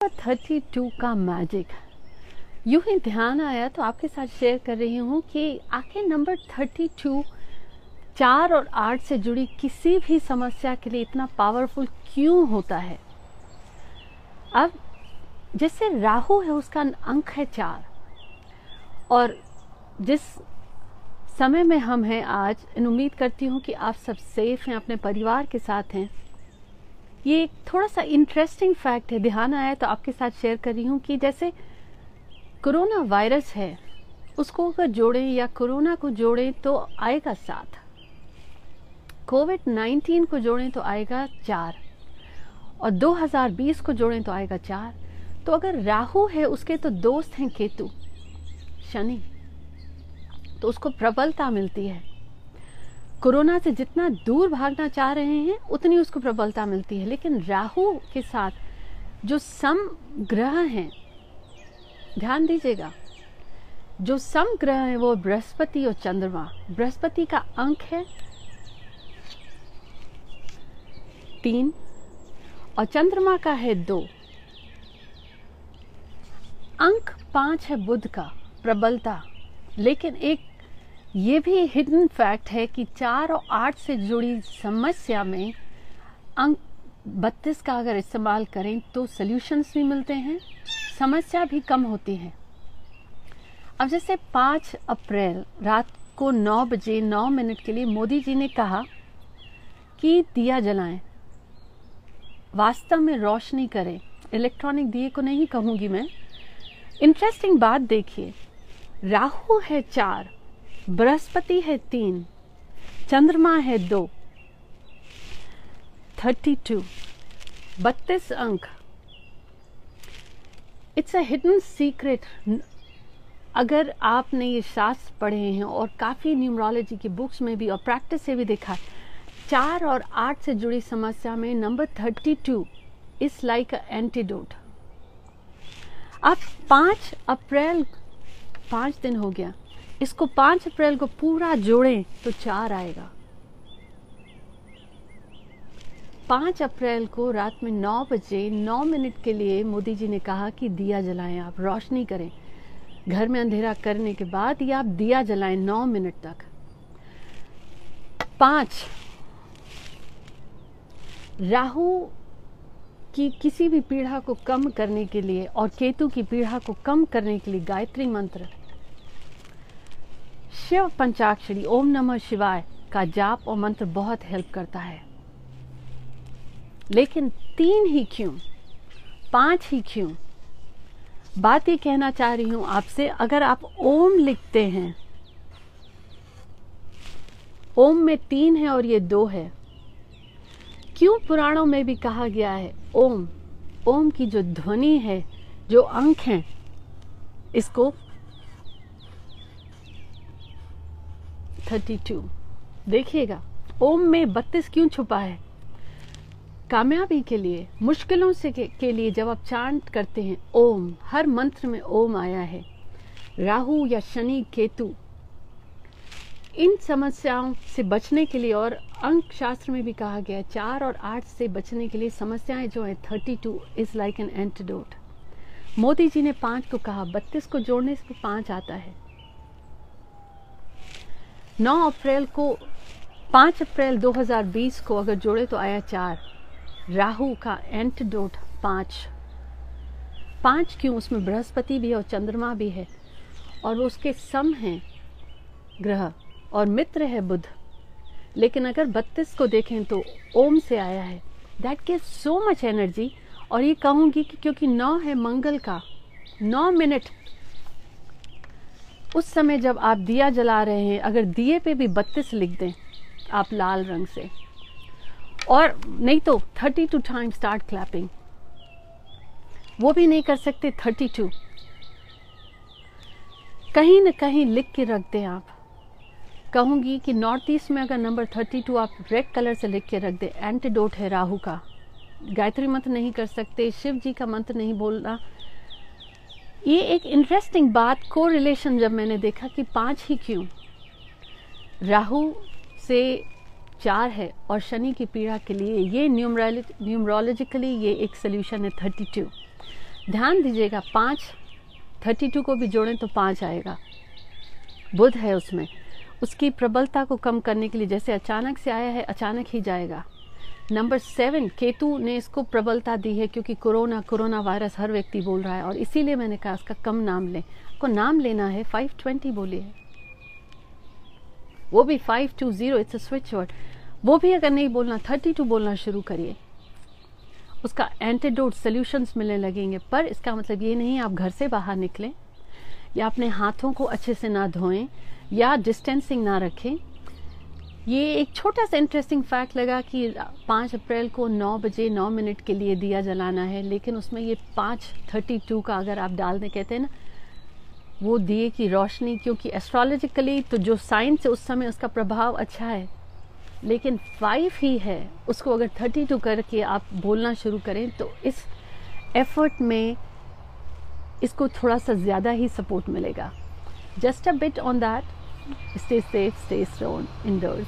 Thirty two का magic यूँ ही ध्यान आया तो आपके साथ शेयर कर रही हूँ कि आखिर नंबर थर्टी टू चार और आठ से जुड़ी किसी भी समस्या के लिए इतना पावरफुल क्यों होता है? अब, जैसे राहु है उसका अंक है चार। और जिस समय में हम हैं आज, इन उम्मीद करती हूँ कि आप सब सेफ़ हैं, अपने परिवार के साथ हैं। ये थोड़ा सा इंटरेस्टिंग फैक्ट है। ध्यान आया तो आपके साथ शेयर कर रही हूँ कि जैसे कोरोना वायरस है, उसको अगर जोड़ें या कोरोना को जोड़ें तो आएगा सात। कोविड 19 को जोड़ें तो आएगा चार। और 2020 को जोड़ें तो आएगा चार। तो अगर राहु है, उसके तो दोस्त हैं केतु, शनि। तो उसको प्रबलता मिलती है। कोरोना से जितना दूर भागना चाह रहे हैं, उतनी उसको प्रबलता मिलती है। लेकिन राहु के साथ जो सम ग्रह हैं, ध्यान दीजिएगा, जो सम ग्रह है वो बृहस्पति और चंद्रमा। बृहस्पति का अंक है तीन और चंद्रमा का है दो। अंक पाँच है बुध का प्रबलता, लेकिन एक ये भी हिडन फैक्ट है कि चार और आठ से जुड़ी समस्या में अंक बत्तीस का अगर इस्तेमाल करें तो सल्यूशंस भी मिलते हैं, समस्या भी कम होती है। अब जैसे पाँच अप्रैल, रात को नौ बजे, नौ मिनट के लिए मोदी जी ने कहा कि दिया जलाएँ। वास्तव में रोशनी करें। इलेक्ट्रॉनिक दिए को नहीं कहूँगी मैं। इंटरेस्टिंग बात देखिए, राहु है चार बृहस्पति है तीन, चंद्रमा है दो। थर्टी टू, बत्तीस अंक। इट्स अ हिडन सीक्रेट अगर आपने ये शास्त्र पढ़े हैं और काफ़ी न्यूमरोलॉजी की बुक्स में भी और प्रैक्टिस से भी देखा, चार और आठ से जुड़ी समस्या में number thirty two is like a antidote अब पाँच अप्रैल, पाँच दिन हो गया। इसको पाँच अप्रैल को पूरा जोड़ें तो चार आएगा। पाँच अप्रैल को रात में नौ बजे, नौ मिनट के लिए मोदी जी ने कहा कि दिया जलाएँ आप, रोशनी करें। घर में अंधेरा करने के बाद या आप दिया जलाएँ नौ मिनट तक। पाँच, राहु की किसी भी पीड़ा को कम करने के लिए और केतु की पीड़ा को कम करने के लिए गायत्री मंत्र शिव पंचाक्षरी, ओम नमः शिवाय का जाप और मंत्र बहुत हेल्प करता है। लेकिन तीन ही क्यों? पाँच ही क्यों? बात ये कहना चाह रही हूँ आपसे, अगर आप ओम लिखते हैं, ओम में तीन है और ये दो है, क्यों पुराणों में भी कहा गया है, ओम ओम की जो ध्वनि है, जो अंक है, इसको थर्टी टू। देखिएगा ओम में बत्तीस क्यों छुपा है? कामयाबी के लिए मुश्किलों से के, के लिए जब आप चांट करते हैं ओम हर मंत्र में ओम आया है। राहु या शनि केतु। इन समस्याओं से बचने के लिए और अंक शास्त्र में भी कहा गया है चार और आठ से बचने के लिए समस्याएँ जो है thirty two is like an antidote Modi ji ने पाँच को कहा बत्तीस को जोड़ने से पाँच आता है। 9 अप्रैल को 5 अप्रैल 2020 को अगर जोड़े तो आया चार। राहु का एंटीडोट पाँच। पाँच क्यों? उसमें बृहस्पति भी है और चंद्रमा भी है। और वो उसके सम हैं ग्रह और मित्र है बुध। लेकिन अगर बत्तीस को देखें तो ओम से आया है। That give so much energy और ये कहूँगी कि क्योंकि नौ है मंगल का, नौ मिनट उस समय जब आप दिया जला रहे हैं, अगर दिए पे भी बत्तीस लिख दें, आप लाल रंग से। और नहीं तो thirty two time start clapping वो भी नहीं कर सकते थर्टी टू कहीं ना कहीं लिख के रख दें आप। कहूँगी कि नॉर्थ ईस्ट में अगर नंबर थर्टी टू आप रेड कलर से लिख के रख दें एंटीडोट है राहु का। गायत्री मंत्र नहीं कर सकते, शिव जी का मंत्र नहीं बोलना ये एक इंटरेस्टिंग बात को रिलेशन जब मैंने देखा कि पाँच ही क्यों? राहु से चार है और शनि की पीड़ा के लिए ये न्यूमरोलॉजिकली ये एक सोल्यूशन है थर्टी टू ध्यान दीजिएगा, पाँच थर्टी टू को भी जोड़ें तो पाँच आएगा। बुध है उसमें। उसकी प्रबलता को कम करने के लिए जैसे अचानक से आया है, अचानक ही जाएगा। नंबर सेवन केतु ने इसको प्रबलता दी है क्योंकि कोरोना कोरोना वायरस हर व्यक्ति बोल रहा है और इसीलिए मैंने कहा इसका कम नाम लें। आपको नाम लेना है फाइव ट्वेंटी बोलिए। वो भी five two zero it's a switch word वो भी अगर नहीं बोलना थर्टी टू बोलना शुरू करिए। उसका एंटीडोट सोल्यूशंस मिलने लगेंगे, पर इसका मतलब ये नहीं आप घर से बाहर निकलें, या अपने हाथों को अच्छे से ना धोएँ, या डिस्टेंसिंग ना रखें। ये एक छोटा सा इंटरेस्टिंग फैक्ट लगा कि पाँच अप्रैल को नौ बजे नौ मिनट के लिए दिया जलाना है लेकिन उसमें ये पाँच थर्टी टू का अगर आप डाल दें कहते हैं ना वो दिए की रोशनी क्योंकि एस्ट्रोलॉजिकली तो जो साइंस है उस समय उसका प्रभाव अच्छा है लेकिन फाइव ही है उसको अगर थर्टी टू करके आप बोलना शुरू करें तो इस एफर्ट में इसको थोड़ा सा ज़्यादा ही सपोर्ट मिलेगा just a bit on that stay safe, stay strong indoors.